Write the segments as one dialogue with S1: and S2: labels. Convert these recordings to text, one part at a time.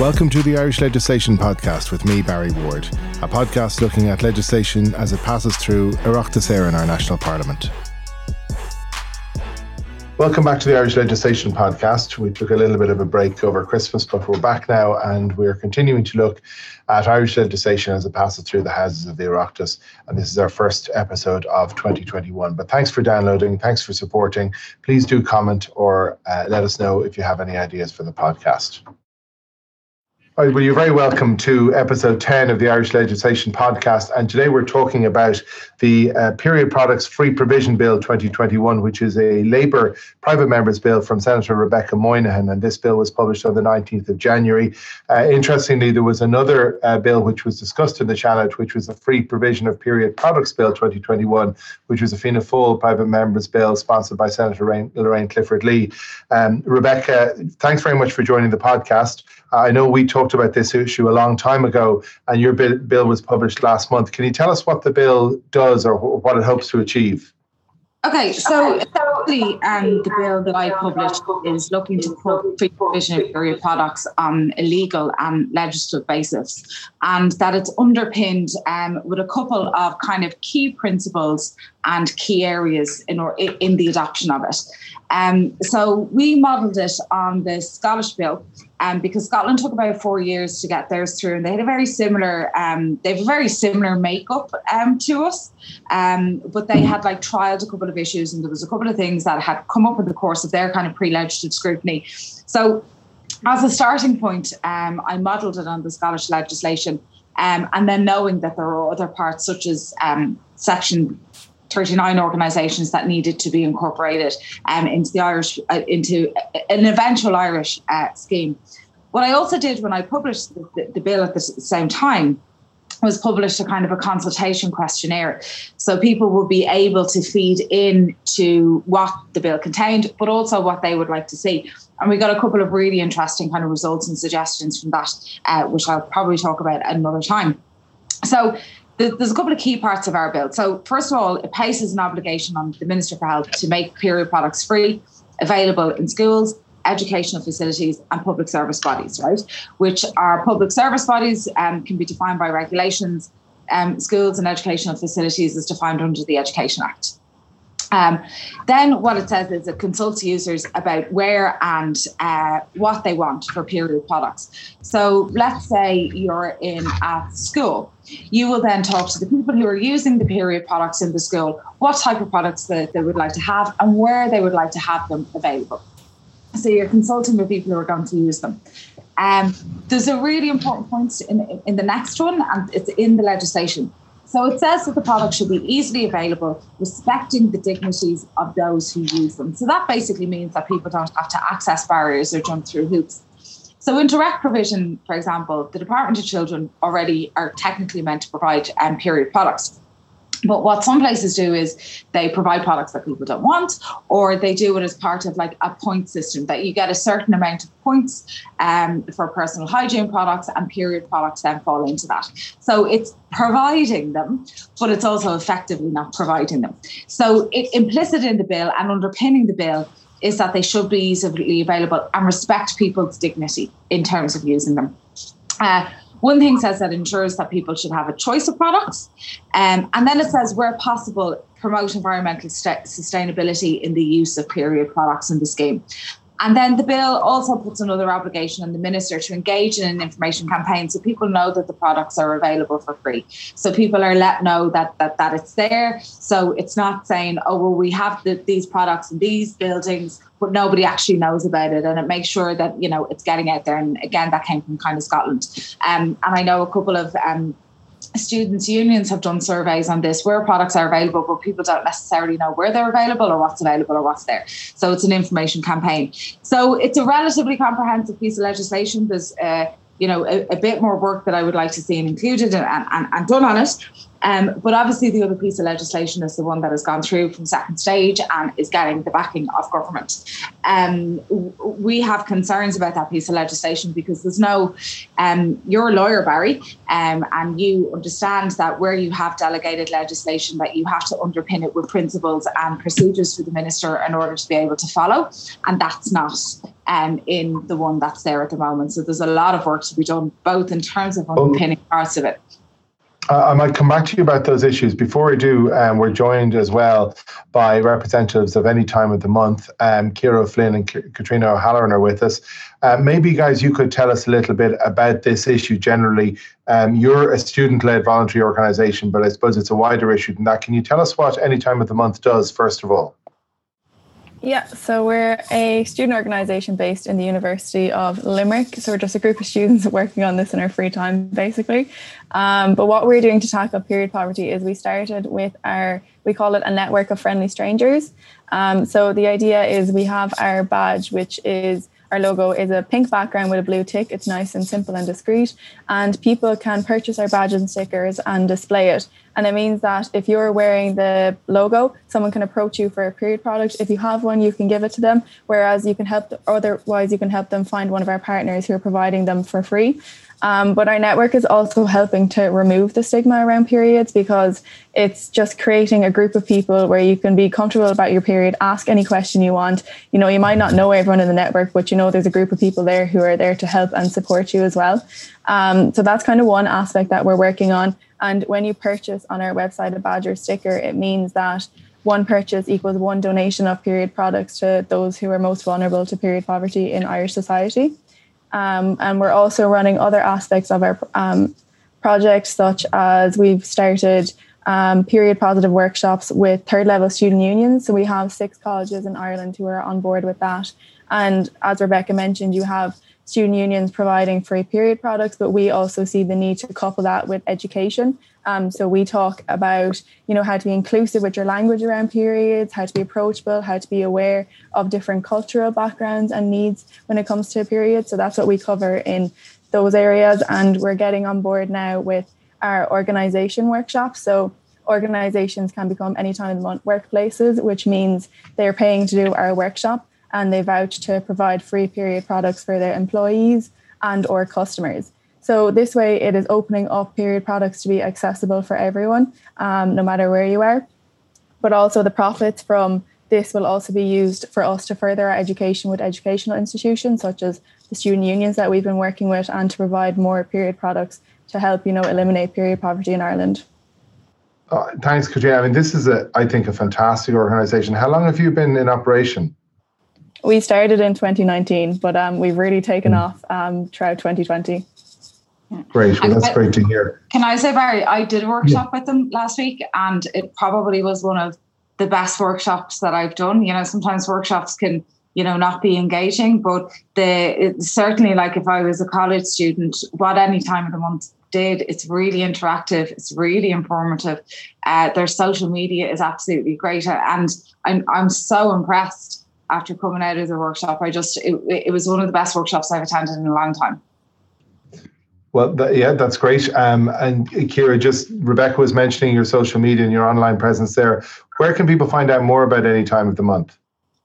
S1: Welcome to the Irish Legislation Podcast with me, Barry Ward, a podcast looking at legislation as it passes through Oireachtas Éireann our national parliament. Welcome back to the Irish Legislation Podcast. We took a little bit of a break over Christmas, but we're back now and we're continuing to look at Irish legislation as it passes through the houses of the Oireachtas. And this is our first episode of 2021. But thanks for downloading, thanks for supporting. Please do comment or uh, let us know if you have any ideas for the podcast. Well, you're very welcome to episode 10 of the Irish Legislation Podcast. And today we're talking about the uh, Period Products Free Provision Bill 2021, which is a Labour private member's bill from Senator Rebecca Moynihan. And this bill was published on the 19th of January. Uh, interestingly, there was another uh, bill which was discussed in the Seanad, which was the Free Provision of Period Products Bill 2021, which was a Fianna Fáil private member's bill sponsored by Senator Lorraine, Lorraine Clifford Lee. Um, Rebecca, thanks very much for joining the podcast. I know we talked about this issue a long time ago, and your bill bill was published last month. Can you tell us what the bill does or what it hopes to achieve?
S2: Okay, so essentially, um, the bill that I published is looking to put free provision of period products on a legal and legislative basis, and that it's underpinned um, with a couple of kind of key principles and key areas in, or, in the adoption of it. Um, so we modelled it on the Scottish bill, um, because Scotland took about four years to get theirs through, and they had a very similar, um, they have a very similar makeup um, to us, um, but they had like trialed a couple of issues, and there was a couple of things that had come up in the course of their kind of pre-legislative scrutiny. So, as a starting point, um, I modelled it on the Scottish legislation, um, and then knowing that there are other parts such as section 39 organisations that needed to be incorporated um, into the Irish, uh, into an eventual Irish uh, scheme. What I also did when I published the, the, the bill at the same time was published a kind of a consultation questionnaire. So people would be able to feed in to what the bill contained, but also what they would like to see. And we got a couple of really interesting kind of results and suggestions from that, uh, which I'll probably talk about another time. So there's a couple of key parts of our bill. So, first of all, it places an obligation on the Minister for Health to make period products free, available in schools, educational facilities, and public service bodies, right? Which are public service bodies um, can be defined by regulations. Um, schools and educational facilities is defined under the Education Act. Um, then what it says is it consults users about where and uh, what they want for period products. So let's say you're in a school. You will then talk to the people who are using the period products in the school, what type of products that they would like to have and where they would like to have them available. So you're consulting with people who are going to use them. Um, there's a really important point in, in the next one, and it's in the legislation. So it says that the product should be easily available, respecting the dignities of those who use them. So that basically means that people don't have to access barriers or jump through hoops. So in direct provision, for example, the Department of Children already are technically meant to provide um, period products. But what some places do is they provide products that people don't want, or they do it as part of like a point system that you get a certain amount of points um, for personal hygiene products, and period products then fall into that. So it's providing them, but it's also effectively not providing them. So it, implicit in the bill and underpinning the bill is that they should be easily available and respect people's dignity in terms of using them. Uh, one thing says that ensures that people should have a choice of products. Um, and then it says, where possible, promote environmental st- sustainability in the use of period products in the scheme. And then the bill also puts another obligation on the minister to engage in an information campaign so people know that the products are available for free. So people are let know that that, that it's there. So it's not saying, oh, well, we have the, these products in these buildings, but nobody actually knows about it. And it makes sure that, you know, it's getting out there. And again, that came from kind of Scotland. Um, and I know a couple of um, students' unions have done surveys on this where products are available, but people don't necessarily know where they're available or what's available or what's there. So it's an information campaign. So it's a relatively comprehensive piece of legislation. There's uh, you know a, a, bit more work that I would like to see included and, and, and done on it. Um, but obviously, the other piece of legislation is the one that has gone through from second stage and is getting the backing of government. Um, we have concerns about that piece of legislation because there's no, um, you're a lawyer, Barry, um, and you understand that where you have delegated legislation, that you have to underpin it with principles and procedures for the minister in order to be able to follow, and that's not um, in the one that's there at the moment. So there's a lot of work to be done, both in terms of underpinning parts of it
S1: I might come back to you about those issues. Before I do, um, we're joined as well by representatives of any time of the month. Um, Kira Flynn and K- Katrina O'Halloran are with us. Uh, maybe, guys, you could tell us a little bit about this issue generally. Um, you're a student led voluntary organisation, but I suppose it's a wider issue than that. Can you tell us what any time of the month does, first of all?
S3: Yeah, so we're a student organisation based in the University of Limerick. So we're just a group of students working on this in our free time, basically. Um, but what we're doing to tackle period poverty is we started with our, we call it a network of friendly strangers. Um, so the idea is we have our badge, which is our logo is a pink background with a blue tick. It's nice and simple and discreet. And people can purchase our badges and stickers and display it. And it means that if you're wearing the logo, someone can approach you for a period product. If you have one, you can give it to them. Whereas you can help, otherwise, you can help them find one of our partners who are providing them for free. Um, but our network is also helping to remove the stigma around periods because it's just creating a group of people where you can be comfortable about your period, ask any question you want. You know, you might not know everyone in the network, but you know there's a group of people there who are there to help and support you as well. Um, so that's kind of one aspect that we're working on. And when you purchase on our website a badge or sticker, it means that one purchase equals one donation of period products to those who are most vulnerable to period poverty in Irish society. Um, and we're also running other aspects of our um, project, such as we've started um, period positive workshops with third level student unions. So we have six colleges in Ireland who are on board with that. And as Rebecca mentioned, you have student unions providing free period products, but we also see the need to couple that with education. Um, so we talk about, you know, how to be inclusive with your language around periods, how to be approachable, how to be aware of different cultural backgrounds and needs when it comes to periods. So that's what we cover in those areas. And we're getting on board now with our organization workshops. So organizations can become the month workplaces, which means they're paying to do our workshop and they vouch to provide free period products for their employees and or customers. So this way, it is opening up period products to be accessible for everyone, um, no matter where you are. But also, the profits from this will also be used for us to further our education with educational institutions such as the student unions that we've been working with, and to provide more period products to help, you know, eliminate period poverty in Ireland.
S1: Uh, thanks, Katrina. I mean, this is a, I think, a fantastic organisation. How long have you been in operation?
S3: We started in 2019, but um, we've really taken mm. off um, throughout 2020.
S1: Great. Well, that's I, great to hear.
S2: Can I say, Barry, I did a workshop yeah. with them last week, and it probably was one of the best workshops that I've done. You know, sometimes workshops can, you know, not be engaging, but the certainly like if I was a college student, what any time of the month did, it's really interactive, it's really informative. Uh, their social media is absolutely great, and I'm I'm so impressed after coming out of the workshop. I just it, it was one of the best workshops I've attended in a long time.
S1: Well, that, yeah, that's great. Um, and Kira, just Rebecca was mentioning your social media and your online presence there. Where can people find out more about any time of the month?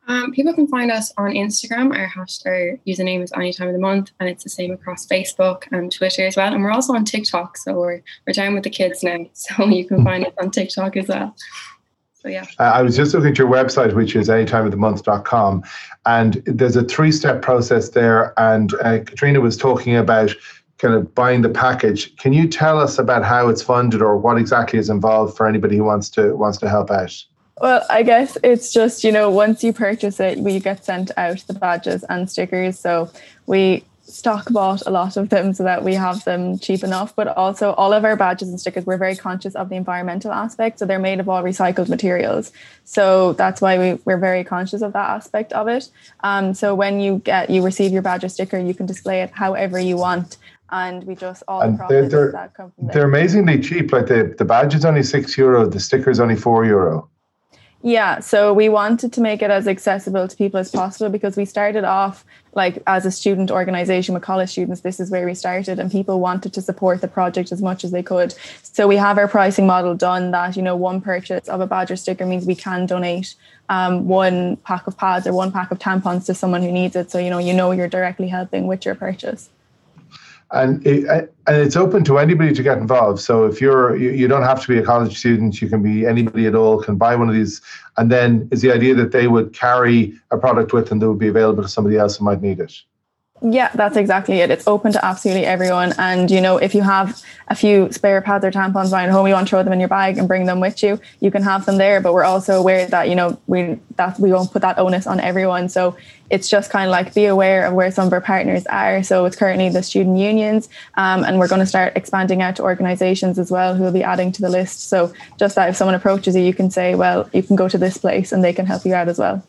S4: Um, people can find us on Instagram. Our hashtag our username is any time of the month, and it's the same across Facebook and Twitter as well. And we're also on TikTok, so we're we're down with the kids now, so you can find us on TikTok as well. So yeah. Uh,
S1: I was just looking at your website, which is anytimeofthemonth.com, and there's a three-step process there. And uh, Katrina was talking about kind of buying the package. Can you tell us about how it's funded or what exactly is involved for anybody who wants to wants to help out?
S3: Well, I guess it's just, you know, once you purchase it, we get sent out the badges and stickers. So we stock bought a lot of them so that we have them cheap enough. But also, all of our badges and stickers, we're very conscious of the environmental aspect. So they're made of all recycled materials. So that's why we, we're very conscious of that aspect of it. Um, so when you get you receive your badge or sticker, you can display it however you want and we just all and the they're, from.
S1: They're amazingly cheap. Like the, the badge is only six euro, the sticker is only four euro.
S3: Yeah, so we wanted to make it as accessible to people as possible because we started off like as a student organization with college students. This is where we started, and people wanted to support the project as much as they could. So we have our pricing model done that you know one purchase of a badger sticker means we can donate um, one pack of pads or one pack of tampons to someone who needs it. So you know you know you're directly helping with your purchase
S1: and it, and it's open to anybody to get involved. So if you're you, you, don't have to be a college student, you can be anybody at all can buy one of these. And then is the idea that they would carry a product with them that would be available to somebody else who might need it.
S3: Yeah, that's exactly it. It's open to absolutely everyone. And, you know, if you have a few spare pads or tampons at home, you want to throw them in your bag and bring them with you, you can have them there. But we're also aware that, you know, we that we won't put that onus on everyone. So it's just kind of like be aware of where some of our partners are. So it's currently the student unions, um, and we're going to start expanding out to organisations as well who will be adding to the list. So just that if someone approaches you, you can say, well, you can go to this place and they can help you out as well.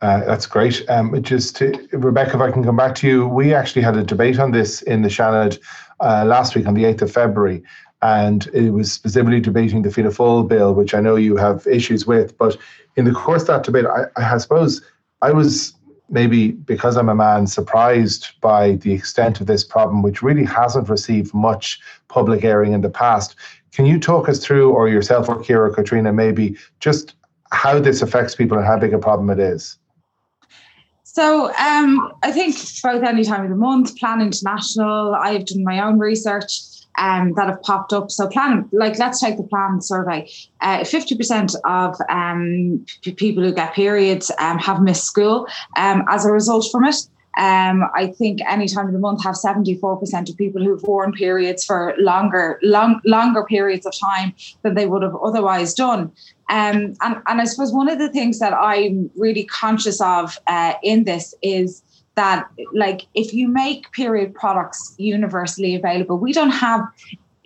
S1: Uh, that's great. Um, just to, Rebecca, if I can come back to you, we actually had a debate on this in the Seanad uh, last week on the 8th of February, and it was specifically debating the Fianna Fáil bill, which I know you have issues with. But in the course of that debate, I, I suppose I was maybe because I'm a man surprised by the extent of this problem, which really hasn't received much public airing in the past. Can you talk us through, or yourself or Kira, Katrina, maybe just how this affects people and how big a problem it is?
S2: So um, I think both any time of the month, Plan International, I've done my own research um, that have popped up. So plan, like let's take the plan survey. Uh, fifty percent of um, p- people who get periods um, have missed school um, as a result from it. Um, I think any time of the month have 74% of people who've worn periods for longer, long, longer periods of time than they would have otherwise done. Um, and, and I suppose one of the things that I'm really conscious of uh, in this is that, like, if you make period products universally available, we don't have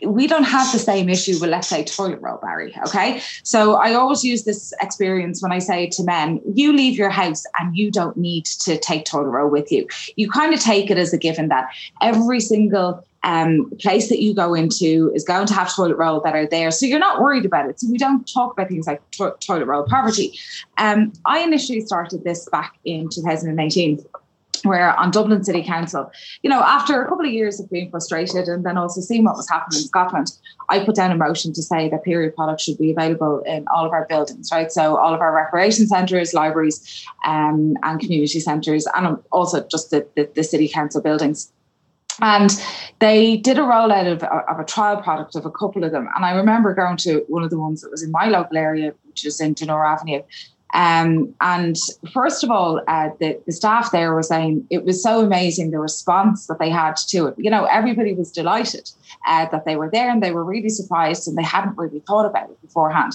S2: we don't have the same issue with let's say toilet roll barry okay so i always use this experience when i say to men you leave your house and you don't need to take toilet roll with you you kind of take it as a given that every single um, place that you go into is going to have toilet roll that are there. So you're not worried about it. So we don't talk about things like to- toilet roll poverty. Um, I initially started this back in 2018 where on Dublin City Council, you know, after a couple of years of being frustrated and then also seeing what was happening in Scotland, I put down a motion to say that period products should be available in all of our buildings, right? So all of our recreation centres, libraries, um, and community centres, and also just the, the, the city council buildings. And they did a rollout of, of a trial product of a couple of them. And I remember going to one of the ones that was in my local area, which is in Donore Avenue. Um, and first of all, uh, the, the staff there were saying it was so amazing the response that they had to it. You know, everybody was delighted uh, that they were there and they were really surprised and they hadn't really thought about it beforehand.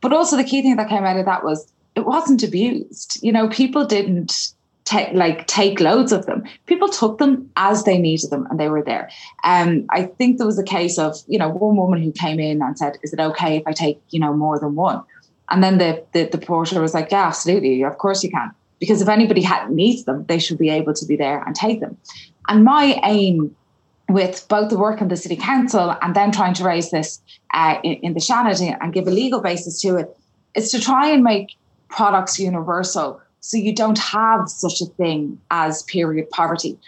S2: But also, the key thing that came out of that was it wasn't abused. You know, people didn't take like take loads of them. People took them as they needed them, and they were there. Um, I think there was a case of you know one woman who came in and said, "Is it okay if I take you know more than one?" And then the the, the porter was like, "Yeah, absolutely, of course you can." Because if anybody had needs them, they should be able to be there and take them. And my aim with both the work in the city council and then trying to raise this uh, in, in the Seanad and give a legal basis to it is to try and make products universal so you don't have such a thing as period poverty.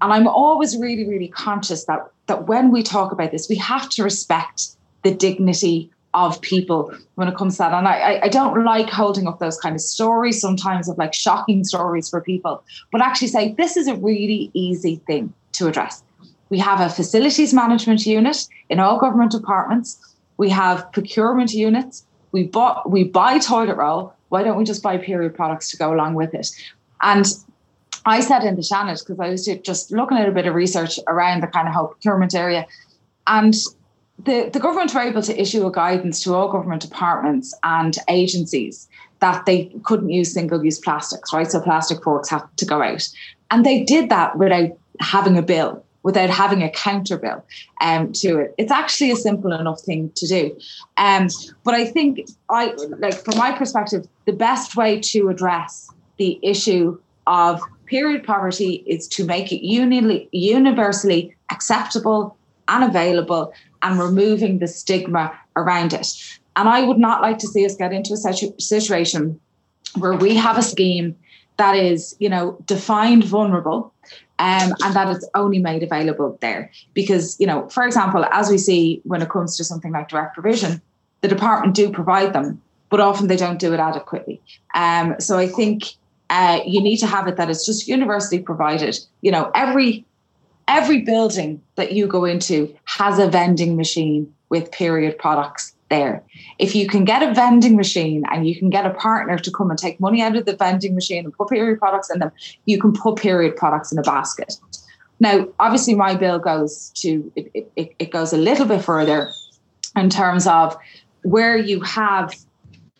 S2: And I'm always really, really conscious that that when we talk about this, we have to respect the dignity of people when it comes to that. And I, I don't like holding up those kind of stories sometimes of like shocking stories for people, but actually say this is a really easy thing to address. We have a facilities management unit in all government departments. We have procurement units. We bought we buy toilet roll why don't we just buy period products to go along with it? And I said in the Seanad, because I was just looking at a bit of research around the kind of whole procurement area. And the, the government were able to issue a guidance to all government departments and agencies that they couldn't use single use plastics, right? So plastic forks had to go out. And they did that without having a bill without having a counter bill um, to it. It's actually a simple enough thing to do. Um, but I think I like from my perspective, the best way to address the issue of period poverty is to make it uni- universally acceptable and available and removing the stigma around it. And I would not like to see us get into a situation where we have a scheme that is, you know, defined vulnerable um, and that it's only made available there. Because, you know, for example, as we see when it comes to something like direct provision, the department do provide them, but often they don't do it adequately. Um, so I think uh, you need to have it that it's just universally provided. You know, every every building that you go into has a vending machine with period products there. If you can get a vending machine and you can get a partner to come and take money out of the vending machine and put period products in them, you can put period products in a basket. Now, obviously, my bill goes to it, it, it goes a little bit further in terms of where you have,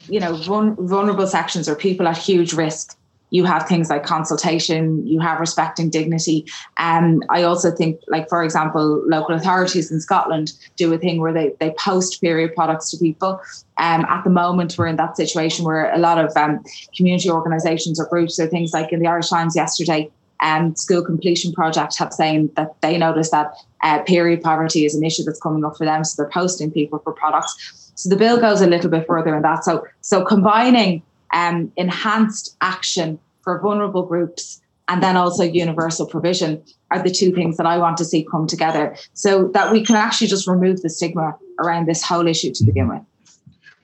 S2: you know, vulnerable sections or people at huge risk you have things like consultation, you have respecting dignity. And um, I also think, like, for example, local authorities in Scotland do a thing where they, they post period products to people. Um, at the moment, we're in that situation where a lot of um, community organisations or groups or things like in the Irish Times yesterday, um, School Completion Project have saying that they notice that uh, period poverty is an issue that's coming up for them. So they're posting people for products. So the bill goes a little bit further in that. So so combining um, enhanced action for vulnerable groups and then also universal provision are the two things that I want to see come together so that we can actually just remove the stigma around this whole issue to begin with.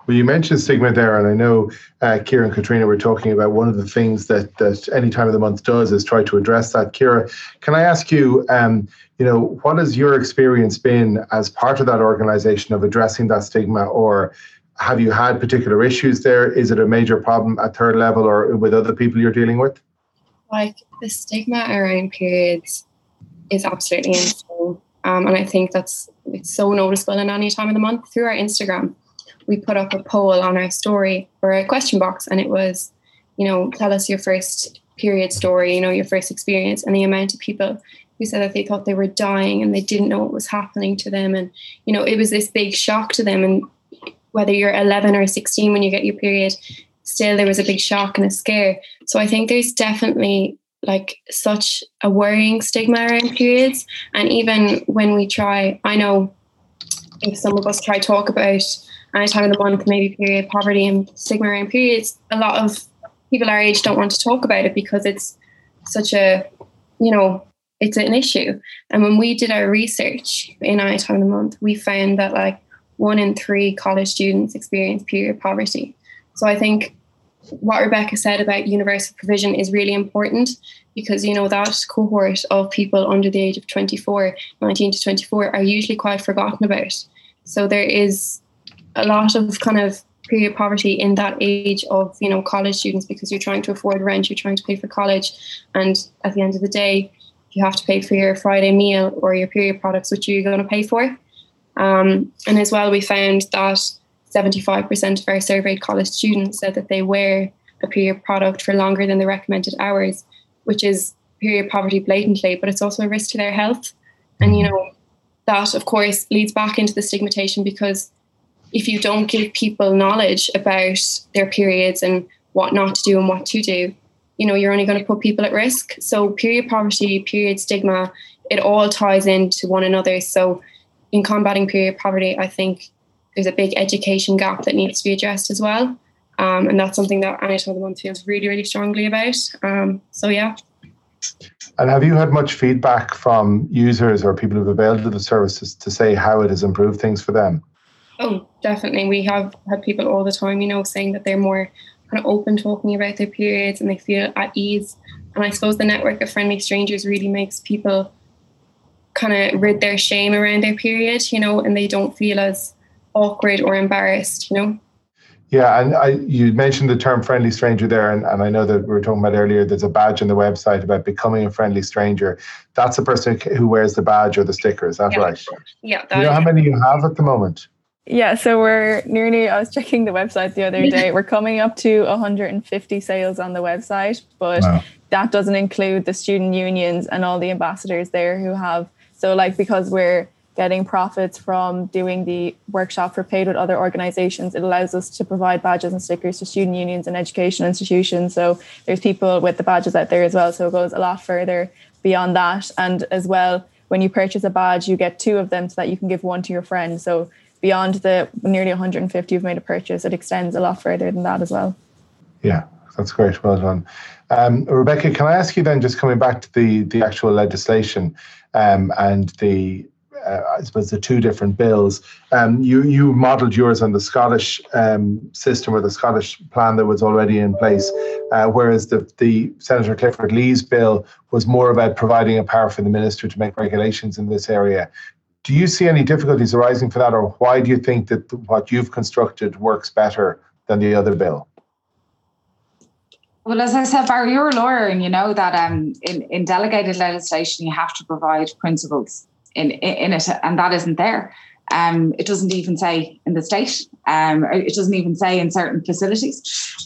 S1: Well, you mentioned stigma there, and I know uh, Kira and Katrina were talking about one of the things that that any time of the month does is try to address that. Kira, can I ask you, um, you know, what has your experience been as part of that organisation of addressing that stigma, or have you had particular issues there? Is it a major problem at third level or with other people you're dealing with?
S4: Like the stigma around periods is absolutely insane. Um, and I think that's it's so noticeable in any time of the month through our Instagram. We put up a poll on our story or a question box, and it was, you know, tell us your first period story, you know, your first experience, and the amount of people who said that they thought they were dying and they didn't know what was happening to them, and you know, it was this big shock to them, and whether you're 11 or 16 when you get your period, still there was a big shock and a scare. So I think there's definitely like such a worrying stigma around periods. And even when we try, I know if some of us try to talk about any time of the month, maybe period poverty and stigma around periods, a lot of people our age don't want to talk about it because it's such a, you know, it's an issue. And when we did our research in any time of the month, we found that like one in three college students experience period poverty. So I think what Rebecca said about universal provision is really important because you know that cohort of people under the age of 24 19 to 24 are usually quite forgotten about so there is a lot of kind of period poverty in that age of you know college students because you're trying to afford rent you're trying to pay for college and at the end of the day you have to pay for your friday meal or your period products which you're going to pay for um, and as well, we found that 75% of our surveyed college students said that they wear a period product for longer than the recommended hours, which is period poverty blatantly, but it's also a risk to their health. And, you know, that of course leads back into the stigmatization because if you don't give people knowledge about their periods and what not to do and what to do, you know, you're only going to put people at risk. So period poverty, period stigma, it all ties into one another. So in combating period poverty, I think there's a big education gap that needs to be addressed as well. Um, and that's something that Time of the Month feels really, really strongly about. Um, so, yeah.
S1: And have you had much feedback from users or people who've availed of the services to say how it has improved things for them?
S4: Oh, definitely. We have had people all the time, you know, saying that they're more kind of open talking about their periods and they feel at ease. And I suppose the network of friendly strangers really makes people kind of rid their shame around their period, you know, and they don't feel as awkward or embarrassed, you know.
S1: Yeah, and I, you mentioned the term friendly stranger there, and, and I know that we were talking about earlier, there's a badge on the website about becoming a friendly stranger. That's the person who wears the badge or the sticker, is that
S4: yeah.
S1: right?
S4: Yeah.
S1: That you know how many you have at the moment?
S3: Yeah, so we're nearly, I was checking the website the other day, we're coming up to 150 sales on the website, but wow. that doesn't include the student unions and all the ambassadors there who have so, like, because we're getting profits from doing the workshop for paid with other organizations, it allows us to provide badges and stickers to student unions and education institutions. So, there's people with the badges out there as well. So, it goes a lot further beyond that. And as well, when you purchase a badge, you get two of them so that you can give one to your friend. So, beyond the nearly 150 you've made a purchase, it extends a lot further than that as well.
S1: Yeah, that's great. Well done. Um, Rebecca, can I ask you then, just coming back to the, the actual legislation um, and the uh, I suppose the two different bills. Um, you you modelled yours on the Scottish um, system or the Scottish plan that was already in place, uh, whereas the the Senator Clifford Lee's bill was more about providing a power for the minister to make regulations in this area. Do you see any difficulties arising for that, or why do you think that what you've constructed works better than the other bill?
S2: Well, as I said, Barry, you're a lawyer, and you know that um, in, in delegated legislation, you have to provide principles in, in it, and that isn't there. Um, it doesn't even say in the state. Um, it doesn't even say in certain facilities.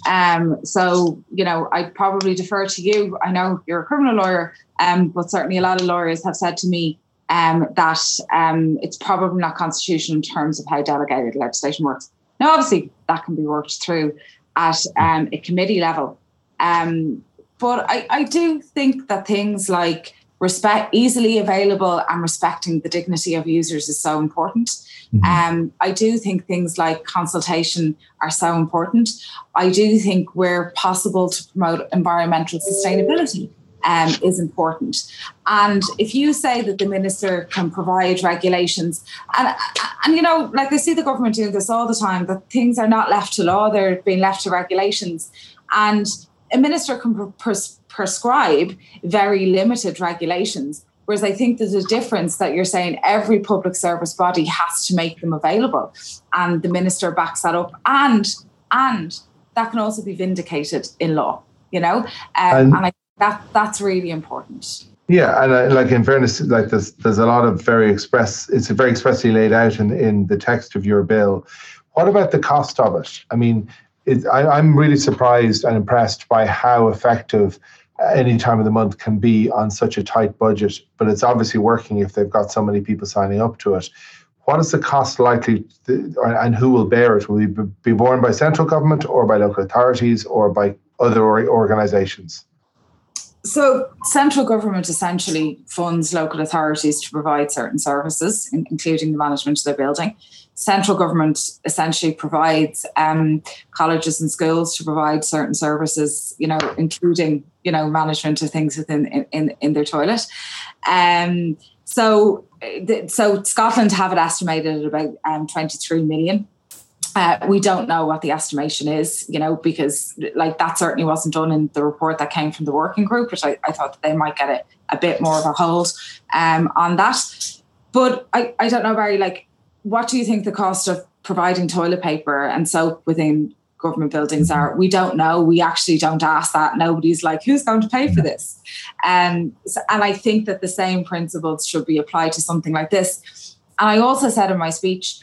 S2: Um, so, you know, I probably defer to you. I know you're a criminal lawyer, um, but certainly a lot of lawyers have said to me um, that um, it's probably not constitutional in terms of how delegated legislation works. Now, obviously, that can be worked through at a committee level. Um, but I, I do think that things like respect easily available and respecting the dignity of users is so important. Mm-hmm. um, i do think things like consultation are so important. I do think where possible to promote environmental sustainability um, is important. And if you say that the minister can provide regulations and and you know like i see the government doing this all the time that things are not left to law they're being left to regulations. And a minister can pres- prescribe very limited regulations. Whereas I think there's a difference that you're saying every public service body has to make them available, and the minister backs that up, and and that can also be vindicated in law. You know, um, and, and I, that that's really important.
S1: Yeah, and uh, like in fairness, like there's there's a lot of very express. It's very expressly laid out in in the text of your bill. What about the cost of it? I mean, it, I, am really surprised and impressed by how effective any time of the month can be on such a tight budget. But it's obviously working if they've got so many people signing up to it. What is the cost likely, to, and who will bear it? Will it be borne by central government or by local authorities or by other organisations?
S2: So, central government essentially funds local authorities to provide certain services, including the management of their building central government essentially provides um, colleges and schools to provide certain services, you know, including you know management of things within in, in their toilet. Um, so so Scotland have it estimated at about um, 23 million. Uh, we don't know what the estimation is, you know, because like that certainly wasn't done in the report that came from the working group, which I, I thought they might get a, a bit more of a hold um, on that. But I, I don't know, Barry, like what do you think the cost of providing toilet paper and soap within government buildings are? We don't know. We actually don't ask that. Nobody's like, who's going to pay for this? Um, and I think that the same principles should be applied to something like this. And I also said in my speech,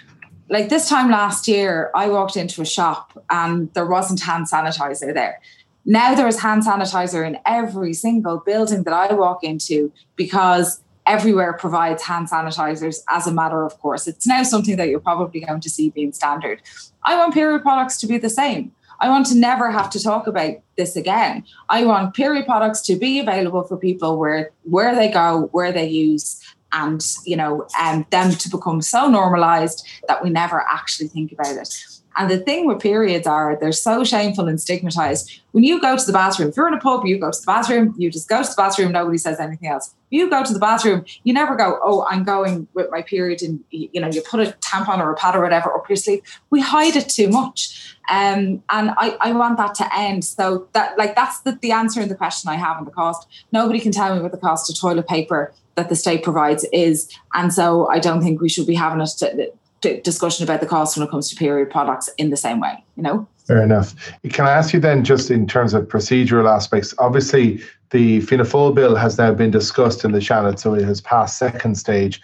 S2: like this time last year, I walked into a shop and there wasn't hand sanitizer there. Now there is hand sanitizer in every single building that I walk into because everywhere provides hand sanitizers as a matter of course. It's now something that you're probably going to see being standard. I want period products to be the same. I want to never have to talk about this again. I want period products to be available for people where where they go, where they use, and you know, and them to become so normalized that we never actually think about it. And the thing with periods are they're so shameful and stigmatized. When you go to the bathroom, if you're in a pub, you go to the bathroom, you just go to the bathroom, nobody says anything else. You go to the bathroom, you never go, oh, I'm going with my period, and you know, you put a tampon or a pad or whatever up your sleeve. We hide it too much. Um, and I, I want that to end. So that like that's the, the answer in the question I have on the cost. Nobody can tell me what the cost of toilet paper that the state provides is. And so I don't think we should be having it to, discussion about the cost when it comes to period products in the same way, you know?
S1: Fair enough. Can I ask you then, just in terms of procedural aspects? Obviously, the Fianna Fáil bill has now been discussed in the Seanad, so it has passed second stage.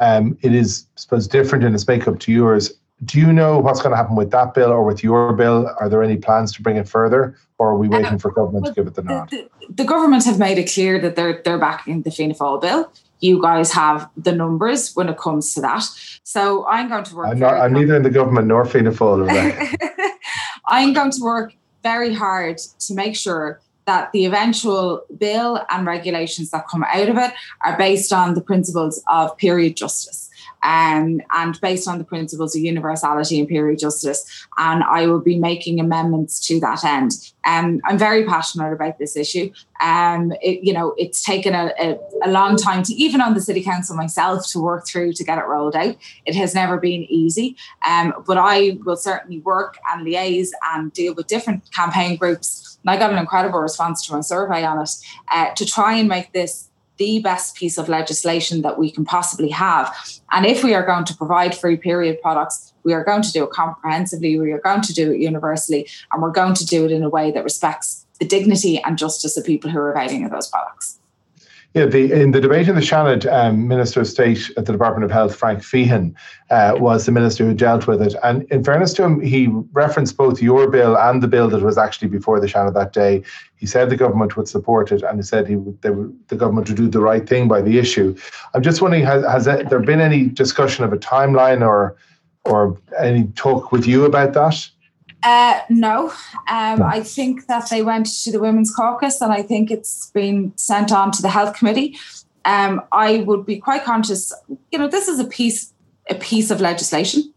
S1: Um, it is, I suppose, different in its makeup to yours. Do you know what's going to happen with that bill or with your bill? Are there any plans to bring it further, or are we waiting uh, for government well, to give it the nod?
S2: The, the, the, government have made it clear that they're they're backing the Fianna Fáil bill you guys have the numbers when it comes to that. So I'm going to work.
S1: I'm, not, I'm neither in the government nor Fianna Fáil.
S2: I'm going to work very hard to make sure that the eventual bill and regulations that come out of it are based on the principles of period justice. Um, and based on the principles of universality and period justice. And I will be making amendments to that end. Um, I'm very passionate about this issue. Um, it, you know, it's taken a, a, a, long time to, even on the city council myself, to work through to get it rolled out. It has never been easy, um, but I will certainly work and liaise and deal with different campaign groups. And I got an incredible response to my survey on it uh, to try and make this the best piece of legislation that we can possibly have. And if we are going to provide free period products, we are going to do it comprehensively, we are going to do it universally, and we're going to do it in a way that respects the dignity and justice of people who are availing of those products.
S1: Yeah, the, in the debate in the Seanad, um, Minister of State at the Department of Health, Frank Feighan, uh, was the minister who dealt with it. And in fairness to him, he referenced both your bill and the bill that was actually before the Seanad that day. He said the government would support it, and he said he would, would, the government would do the right thing by the issue. I'm just wondering, has, has there been any discussion of a timeline or or any talk with you about that?
S2: Uh, no, um, I think that they went to the Women's Caucus and I think it's been sent on to the Health Committee. Um, I would be quite conscious, you know, this is a piece a piece of legislation.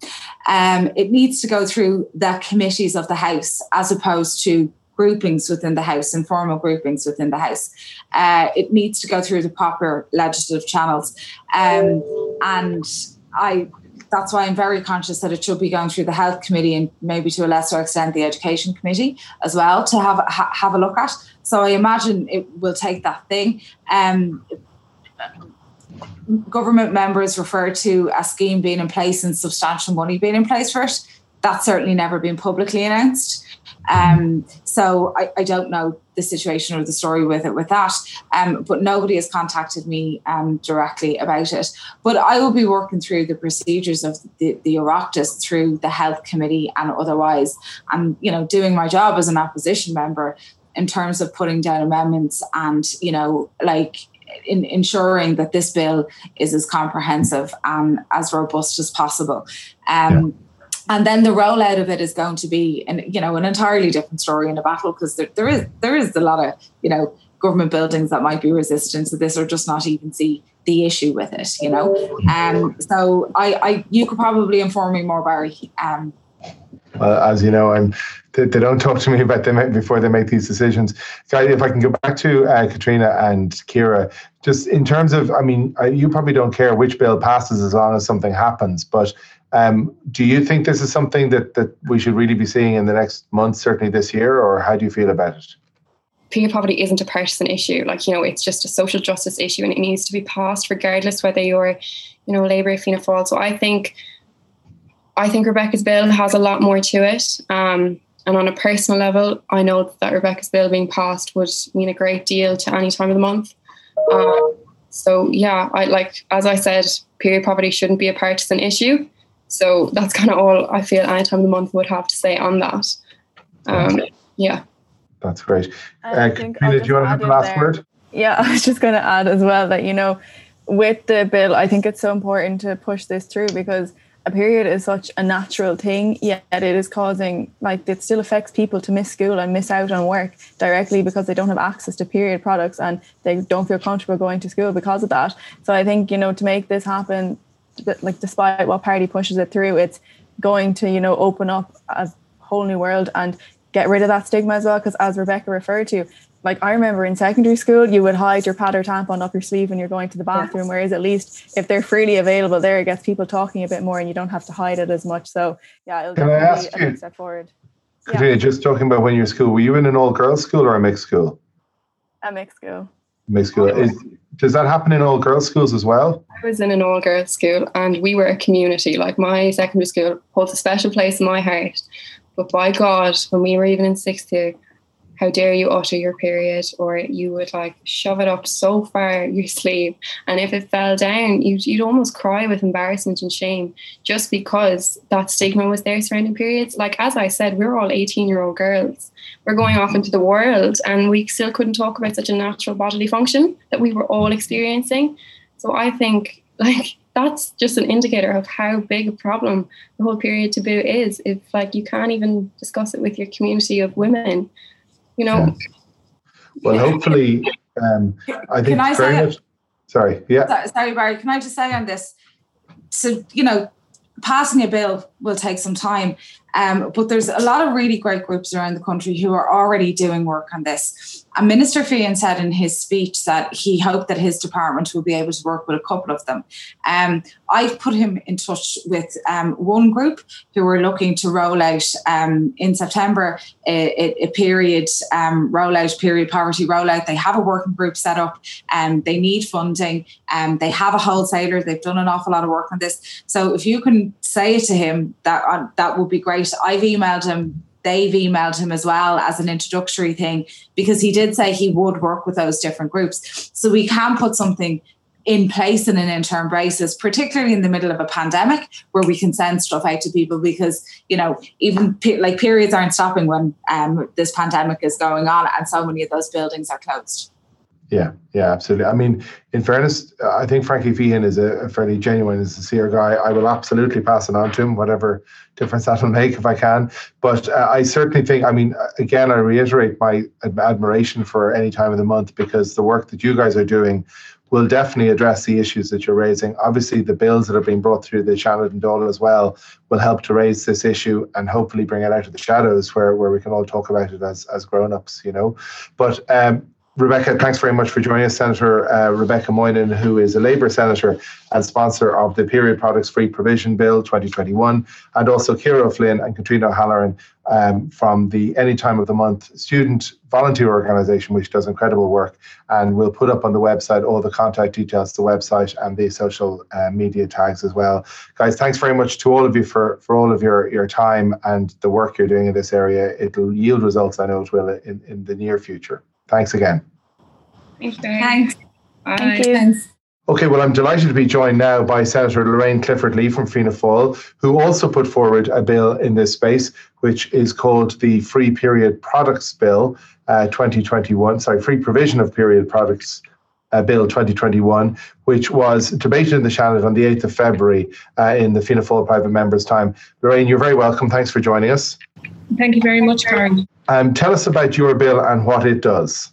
S2: Um, it needs to go through the committees of the House as opposed to groupings within the House, informal groupings within the House. Uh, it needs to go through the proper legislative channels. Um, and I that's why I'm very conscious that it should be going through the health committee and maybe to a lesser extent the education committee as well to have ha, have a look at. So I imagine it will take that thing. Um, government members refer to a scheme being in place and substantial money being in place for it. That's certainly never been publicly announced. Um, so I, I, don't know the situation or the story with it with that. Um, but nobody has contacted me um, directly about it. But I will be working through the procedures of the, the through the health committee and otherwise. I'm, you know, doing my job as an opposition member in terms of putting down amendments and, you know, like in ensuring that this bill is as comprehensive and as robust as possible. Um, yeah and then the rollout of it is going to be an you know an entirely different story in a battle because there, there is there is a lot of you know government buildings that might be resistant to this or just not even see the issue with it you know um so i i you could probably inform me more barry um
S1: well, as you know, I'm. They, they, don't talk to me about them before they make these decisions. If I can go back to uh, Katrina and Kira, just in terms of, I mean, you probably don't care which bill passes as long as something happens. But um, do you think this is something that that we should really be seeing in the next month, certainly this year, or how do you feel about it?
S4: Period poverty isn't a partisan issue. Like, you know, it's just a social justice issue and it needs to be passed regardless whether you're, you know, Labour, or Fianna Fáil. So I think I think Rebecca's bill has a lot more to it. Um, and on a personal level, I know that Rebecca's bill being passed would mean a great deal to any time of the month. Um, so yeah, I like as I said, period poverty shouldn't be a partisan issue. So that's kind of all I feel any time of the month would have to say on that. Um, yeah.
S1: That's great. Uh, do you want to have the last there. word?
S3: Yeah, I was just going to add as well that, you know, with the bill, I think it's so important to push this through because a period is such a natural thing, yet it is causing, like, it still affects people to miss school and miss out on work directly because they don't have access to period products and they don't feel comfortable going to school because of that. So I think, you know, to make this happen, like despite what party pushes it through, it's going to you know open up a whole new world and get rid of that stigma as well. Because as Rebecca referred to, like I remember in secondary school, you would hide your pad or tampon up your sleeve when you're going to the bathroom. Yes. Whereas at least if they're freely available there, it gets people talking a bit more, and you don't have to hide it as much. So yeah, it'll Can definitely be a big step forward.
S1: Katrina, yeah. just talking about when you're school, were you in an all girls school or a mixed school?
S3: A mixed school.
S1: Mixed school. Is, does that happen in all girls schools as well?
S4: I was in an all girls school and we were a community. Like my secondary school holds a special place in my heart. But by God, when we were even in sixth year, how dare you utter your period or you would like shove it up so far your sleeve and if it fell down you'd, you'd almost cry with embarrassment and shame just because that stigma was there surrounding periods like as i said we're all 18 year old girls we're going off into the world and we still couldn't talk about such a natural bodily function that we were all experiencing so i think like that's just an indicator of how big a problem the whole period taboo is if like you can't even discuss it with your community of women you know. Yeah.
S1: Well, hopefully, um, I think. Can I say? Sorry, yeah.
S2: Sorry, Barry. Can I just say on this? so you know, passing a bill will take some time. Um, but there's a lot of really great groups around the country who are already doing work on this. And Minister Feighan said in his speech that he hoped that his department will be able to work with a couple of them. Um, I've put him in touch with um, one group who are looking to roll out um, in September a, a period um, rollout, period poverty rollout. They have a working group set up and they need funding. And they have a wholesaler. They've done an awful lot of work on this. So if you can say to him that uh, that would be great. I've emailed him they've emailed him as well as an introductory thing because he did say he would work with those different groups. So we can put something in place in an interim basis, particularly in the middle of a pandemic where we can send stuff out to people because, you know, even pe- like periods aren't stopping when um, this pandemic is going on and so many of those buildings are closed.
S1: Yeah, yeah, absolutely. I mean, in fairness, I think Frankie Feighan is a, a fairly genuine and sincere guy. I will absolutely pass it on to him, whatever difference that will make if I can. But uh, I certainly think, I mean, again, I reiterate my admiration for any time of the month because the work that you guys are doing will definitely address the issues that you're raising. Obviously, the bills that are being brought through the and Dáil as well will help to raise this issue and hopefully bring it out of the shadows where, where we can all talk about it as, as grown-ups, you know. But um, Rebecca, thanks very much for joining us, Senator uh, Rebecca Moynihan, who is a Labour Senator and sponsor of the Period Products Free Provision Bill 2021, and also Ciara Flynn and Katrina O'Halloran um, from the Any Time of the Month student volunteer organisation, which does incredible work. And we'll put up on the website all the contact details, the website, and the social uh, media tags as well. Guys, thanks very much to all of you for, for all of your, your time and the work you're doing in this area. It'll yield results, I know it will, in, in the near future. Thanks again.
S4: Thanks.
S2: Thanks.
S4: Bye.
S3: Thank you.
S1: Okay, well, I'm delighted to be joined now by Senator Lorraine Clifford Lee from Fianna Fáil, who also put forward a bill in this space, which is called the Free Period Products Bill uh, 2021, sorry, Free Provision of Period Products uh, Bill 2021, which was debated in the Seanad on the 8th of February uh, in the Fianna Fáil private members' time. Lorraine, you're very welcome. Thanks for joining us.
S5: Thank you very much, Karen.
S1: Um, tell us about your bill and what it does.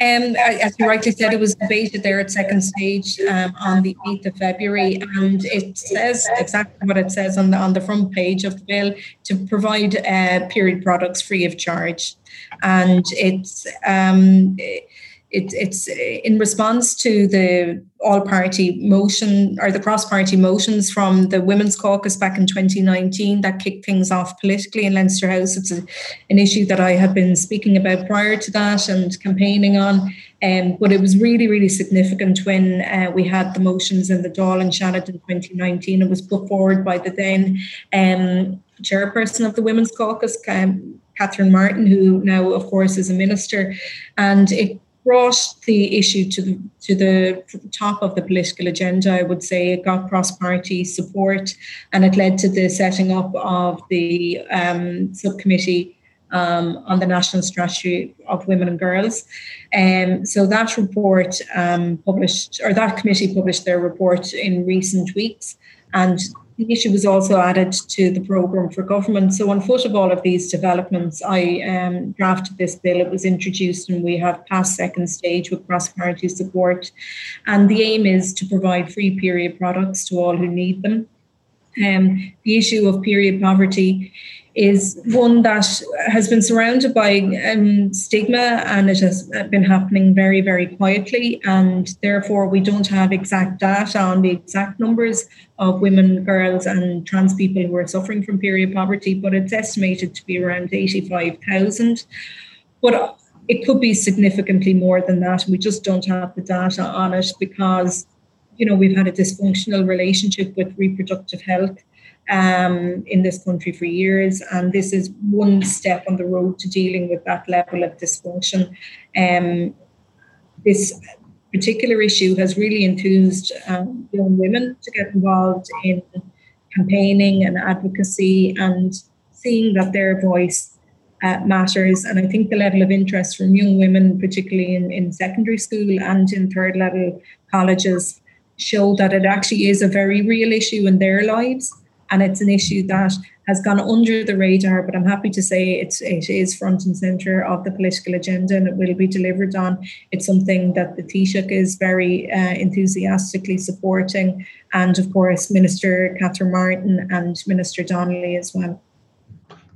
S5: Um, as you rightly said, it was debated there at second stage um, on the 8th of February, and it says exactly what it says on the on the front page of the bill to provide uh, period products free of charge, and it's. Um, it, it's in response to the all party motion or the cross party motions from the Women's Caucus back in 2019 that kicked things off politically in Leinster House. It's a, an issue that I had been speaking about prior to that and campaigning on. Um, but it was really, really significant when uh, we had the motions in the Dáil and Seanad in 2019. It was put forward by the then um, chairperson of the Women's Caucus, um, Catherine Martin, who now, of course, is a minister. And it brought the issue to the to the, top of the political agenda. I would say it got cross-party support, and it led to the setting up of the um, subcommittee um, on the national strategy of women and girls. Um, so that report um, published, or that committee published their report in recent weeks, and the issue was also added to the programme for government. So, on foot of all of these developments, I um, drafted this bill. It was introduced, and we have passed second stage with cross party support. And the aim is to provide free period products to all who need them. Um, the issue of period poverty is one that has been surrounded by um, stigma and it has been happening very, very quietly. And therefore, we don't have exact data on the exact numbers of women, girls, and trans people who are suffering from period poverty, but it's estimated to be around 85,000. But it could be significantly more than that. We just don't have the data on it because, you know, we've had a dysfunctional relationship with reproductive health um, in this country for years, and this is one step on the road to dealing with that level of dysfunction. Um, this particular issue has really enthused um, young women to get involved in campaigning and advocacy and seeing that their voice uh, matters. And I think the level of interest from young women, particularly in, in secondary school and in third level colleges, show that it actually is a very real issue in their lives and it's an issue that has gone under the radar, but I'm happy to say it's it is front and centre of the political agenda and it will be delivered on. It's something that the Taoiseach is very uh, enthusiastically supporting, and of course Minister Catherine Martin and Minister Donnelly as well.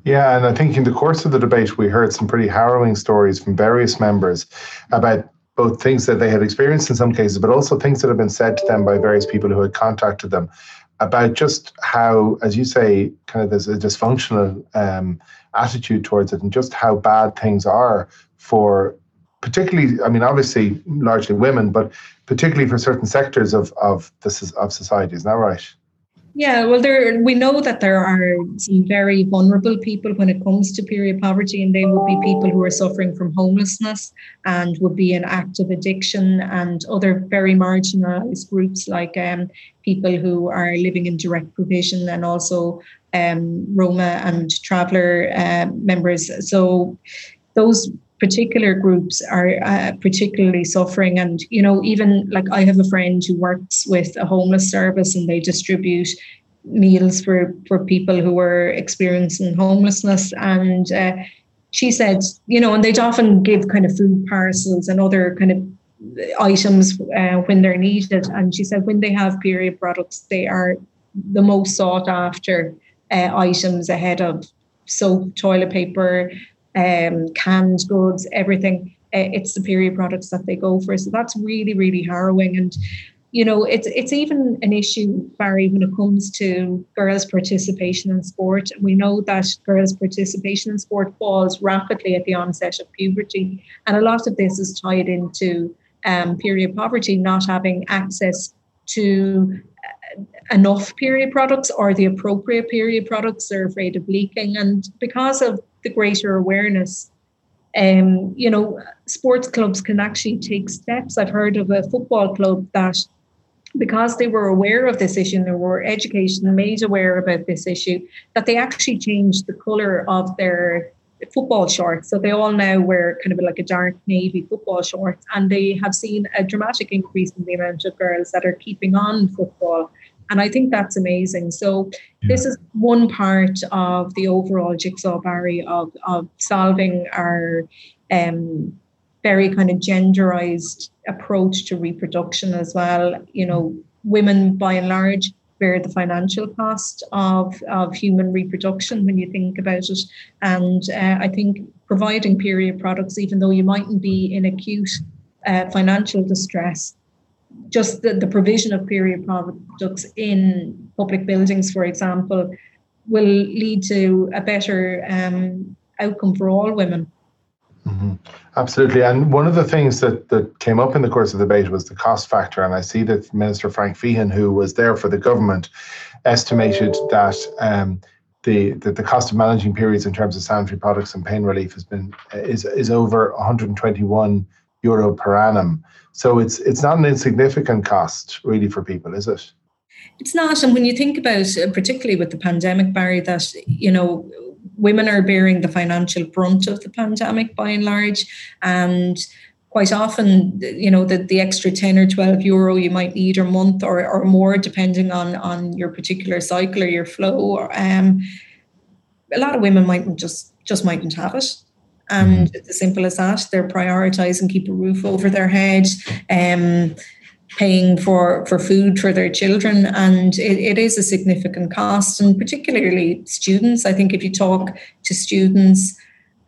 S1: Yeah, and I think in the course of the debate, we heard some pretty harrowing stories from various members about both things that they had experienced in some cases, but also things that have been said to them by various people who had contacted them about just how, as you say, kind of there's a dysfunctional um, attitude towards it and just how bad things are for particularly, I mean, obviously largely women, but particularly for certain sectors of, of, the, of society. Is that right?
S5: Yeah, well, there we know that there are some very vulnerable people when it comes to period poverty, and they would be people who are suffering from homelessness and would be in active addiction, and other very marginalised groups like um, people who are living in direct provision, and also um, Roma and traveller uh, members. So those particular groups are uh, particularly suffering. And you know even like i have a friend who works with a homeless service and they distribute meals for for people who are experiencing homelessness. And uh, she said you know and they'd often give kind of food parcels and other kind of items uh, when they're needed. And she said when they have period products they are the most sought after uh, items ahead of soap toilet paper um, canned goods, everything. Uh, it's the period products that they go for. So that's really, really harrowing. And you know, it's it's even an issue, Barry, when it comes to girls' participation in sport. We know that girls' participation in sport falls rapidly at the onset of puberty, and a lot of this is tied into um, period poverty, not having access to uh, enough period products or the appropriate period products. They're afraid of leaking, and because of the greater awareness. Um, you know, sports clubs can actually take steps. I've heard of a football club that, because they were aware of this issue and they were educated and made aware about this issue, that they actually changed the colour of their football shorts. So they all now wear kind of like a dark navy football shorts, and they have seen a dramatic increase in the amount of girls that are keeping on football. And I think that's amazing. So yeah. this is one part of the overall jigsaw Barry of, of solving our um, very kind of genderized approach to reproduction as well. You know, women by and large bear the financial cost of, of human reproduction when you think about it. And uh, I think providing period products, even though you mightn't be in acute uh, financial distress, just the, the provision of period products in public buildings, for example, will lead to a better um, outcome for all women.
S1: Mm-hmm. Absolutely. And one of the things that, that came up in the course of the debate was the cost factor. And I see that Minister Frank Feighan, who was there for the government, estimated that um, the, the, the cost of managing periods in terms of sanitary products and pain relief has been is, is over 121 euro per annum. So it's it's not an insignificant cost really for people, is it?
S5: It's not, and when you think about, uh, particularly with the pandemic, Barry, that you know women are bearing the financial brunt of the pandemic by and large, and quite often, you know, the, the extra 10 or 12 euro you might need a month or, or more, depending on, on your particular cycle or your flow. Um, a lot of women mightn't just just mightn't have it. And mm-hmm. it's as simple as that. They're prioritizing keep a roof over their head, um, paying for, for food for their children. And it, it is a significant cost. And particularly students, I think if you talk to students,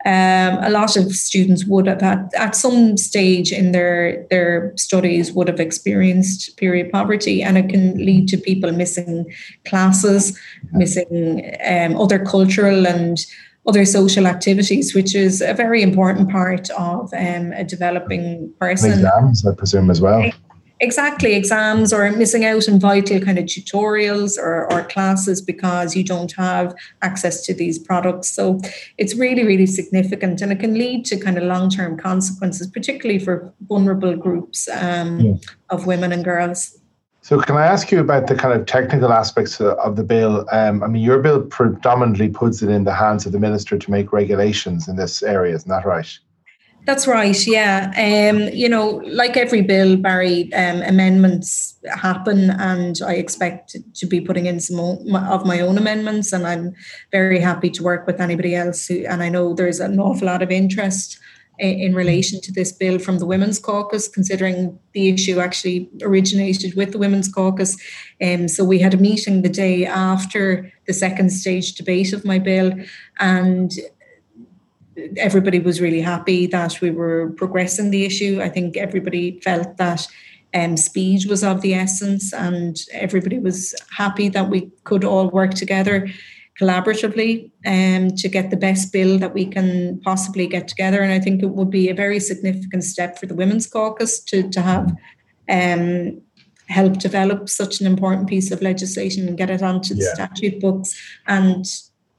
S5: um, a lot of students would have had at some stage in their their studies would have experienced period poverty and it can lead to people missing classes missing um, other cultural and other social activities, which is a very important part of um, a developing person.
S1: Exams, I presume, as well.
S5: Exactly, exams or missing out on vital kind of tutorials or, or classes because you don't have access to these products. So it's really, really significant and it can lead to kind of long term consequences, particularly for vulnerable groups um, yeah. of women and girls.
S1: So, can I ask you about the kind of technical aspects of the bill? Um, I mean, your bill predominantly puts it in the hands of the minister to make regulations in this area, isn't that right?
S5: That's right. Yeah. Um, you know, like every bill, Barry, um, amendments happen, and I expect to be putting in some of my own amendments, and I'm very happy to work with anybody else. Who, and I know there's an awful lot of interest in relation to this bill from the Women's Caucus, considering the issue actually originated with the Women's Caucus. Um, so we had a meeting the day after the second stage debate of my bill, and everybody was really happy that we were progressing the issue. I think everybody felt that um, speed was of the essence, and everybody was happy that we could all work together collaboratively um, to get the best bill that we can possibly get together. And I think it would be a very significant step for the Women's Caucus to, to have um, help develop such an important piece of legislation and get it onto the yeah. statute books and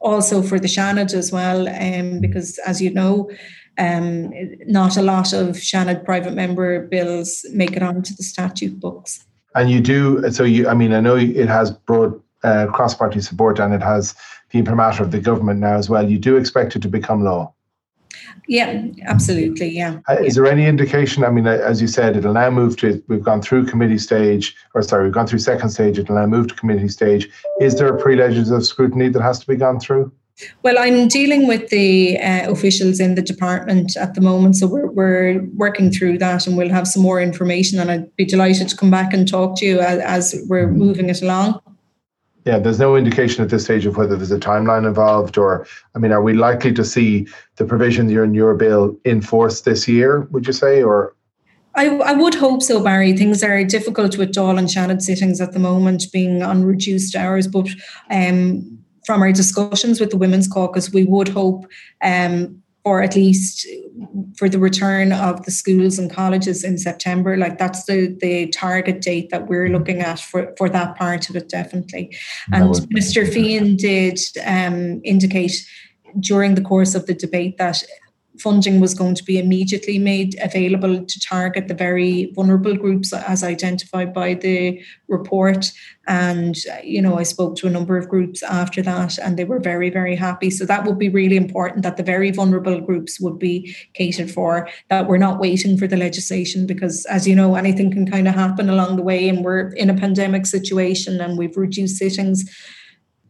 S5: also for the Seanad as well, um, because as you know, um, not a lot of Seanad private member bills make it onto the statute books.
S1: And you do, so you, I mean, I know it has broad uh, cross party support and it has the imprimatur of the government now as well. You do expect it to become law?
S5: Yeah, absolutely. Yeah.
S1: Uh, is there any indication? I mean, uh, as you said, it'll now move to, we've gone through committee stage, or sorry, we've gone through second stage, it'll now move to committee stage. Is there a pre legislative scrutiny that has to be gone through?
S5: Well, I'm dealing with the uh, officials in the department at the moment, so we're, we're working through that and we'll have some more information. And I'd be delighted to come back and talk to you as, as we're moving it along.
S1: Yeah, there's no indication at this stage of whether there's a timeline involved, or I mean, are we likely to see the provisions in your bill in force this year? Would you say, or
S5: I, I would hope so, Barry. Things are difficult with Dáil and Seanad sittings at the moment, being on reduced hours. But um, from our discussions with the Women's Caucus, we would hope um, or at least for the return of the schools and colleges in September. Like that's the the target date that we're looking at for, for that part of it, definitely. And Mr. Feighan did um, indicate during the course of the debate that funding was going to be immediately made available to target the very vulnerable groups as identified by the report. And, you know, I spoke to a number of groups after that and they were very, very happy. So that would be really important that the very vulnerable groups would be catered for, that we're not waiting for the legislation because, as you know, anything can kind of happen along the way and we're in a pandemic situation and we've reduced sittings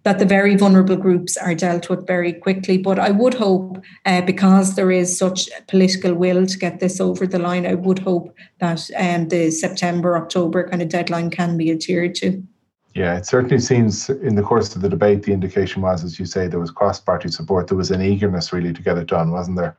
S5: that the very vulnerable groups are dealt with very quickly. But I would hope, uh, because there is such political will to get this over the line, I would hope that um, the September, October kind of deadline can be adhered to.
S1: Yeah, it certainly seems in the course of the debate, the indication was, as you say, there was cross party support. There was an eagerness really to get it done, wasn't there?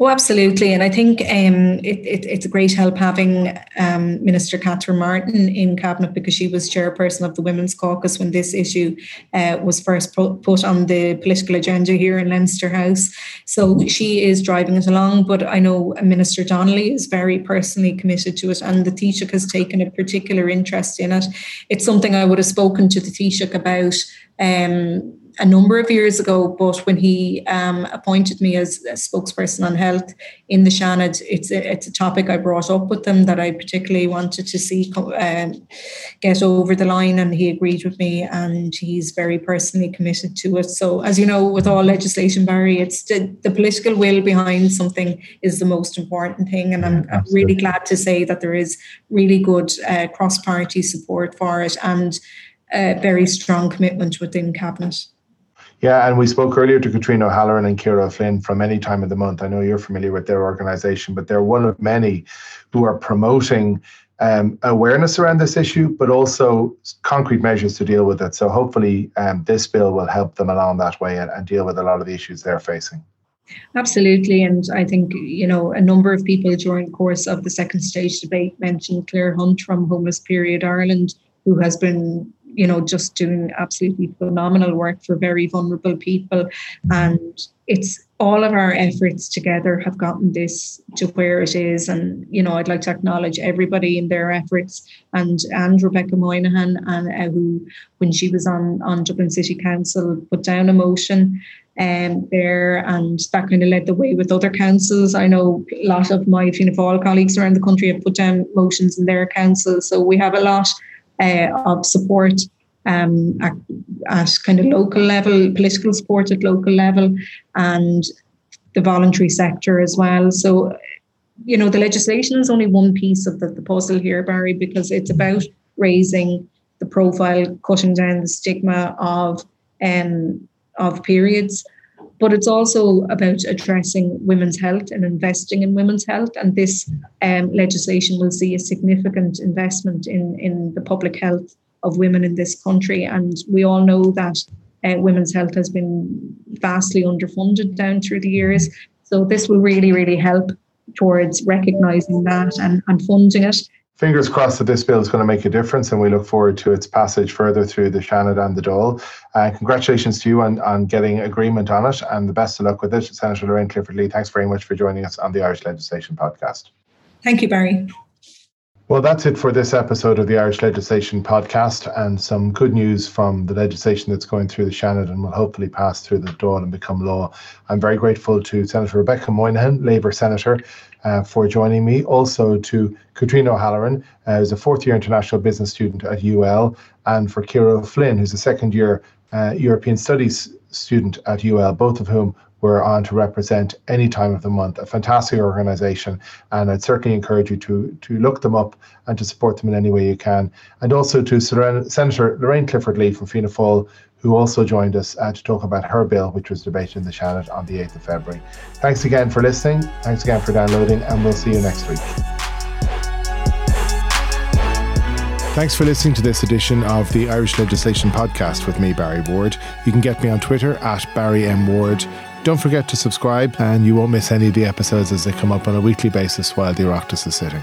S5: Oh, absolutely. And I think um, it, it, it's a great help having um, Minister Catherine Martin in Cabinet because she was chairperson of the Women's Caucus when this issue uh, was first put on the political agenda here in Leinster House. So she is driving it along. But I know Minister Donnelly is very personally committed to it, and the Taoiseach has taken a particular interest in it. It's something I would have spoken to the Taoiseach about. Um, a number of years ago, but when he um, appointed me as a spokesperson on health in the Seanad, it's a, it's a topic I brought up with them that I particularly wanted to see um, get over the line, and he agreed with me, and he's very personally committed to it. So, as you know, with all legislation, Barry, it's the, the political will behind something is the most important thing, and I'm, I'm really glad to say that there is really good uh, cross-party support for it and. A very strong commitment within cabinet.
S1: Yeah, and we spoke earlier to Katrina O'Halloran and Ciara Flynn from any time of the month. I know you're familiar with their organisation, but they're one of many who are promoting um, awareness around this issue, but also concrete measures to deal with it. So hopefully, um, this bill will help them along that way and, and deal with a lot of the issues they're facing.
S5: Absolutely. And I think, you know, a number of people during the course of the second stage debate mentioned Claire Hunt from Homeless Period Ireland, who has been you know, just doing absolutely phenomenal work for very vulnerable people. And it's all of our efforts together have gotten this to where it is. And, you know, I'd like to acknowledge everybody in their efforts and and Rebecca Moynihan and uh, who, when she was on, on Dublin City Council, put down a motion um, there and that kind of led the way with other councils. I know a lot of my Fianna Fáil colleagues around the country have put down motions in their councils. So we have a lot uh, of support um, at, at, kind of local level, political support at local level, and the voluntary sector as well. So you know, the legislation is only one piece of the, the puzzle here, Barry, because it's about raising the profile, cutting down the stigma of um, of periods. But it's also about addressing women's health and investing in women's health. And this um, legislation will see a significant investment in, in the public health of women in this country. And we all know that uh, women's health has been vastly underfunded down through the years. So this will really, really help towards recognising that and, and funding it.
S1: Fingers crossed that this bill is going to make a difference, and we look forward to its passage further through the Seanad and the Dáil. Uh, congratulations to you on, on getting agreement on it, and the best of luck with it. Senator Lorraine Clifford Lee, thanks very much for joining us on the Irish Legislation Podcast.
S5: Thank you, Barry.
S1: Well, that's it for this episode of the Irish Legislation Podcast, and some good news from the legislation that's going through the Seanad and will hopefully pass through the Dáil and become law. I'm very grateful to Senator Rebecca Moynihan, Labour Senator, uh, for joining me. Also to Katrina O'Halloran, uh, who's a fourth year international business student at UL, and for Ciara Flynn, who's a second year uh, European Studies student at UL, both of whom we're on to represent any time of the month. A fantastic organisation, and I'd certainly encourage you to to look them up and to support them in any way you can. And also to Senator Lorraine Clifford Lee from Fianna Fáil, who also joined us uh, to talk about her bill, which was debated in the Seanad on the 8th of February. Thanks again for listening. Thanks again for downloading, and we'll see you next week. Thanks for listening to this edition of the Irish Legislation Podcast with me, Barry Ward. You can get me on Twitter at Barry M. Ward. Don't forget to subscribe, and you won't miss any of the episodes as they come up on a weekly basis while the Oireachtas is sitting.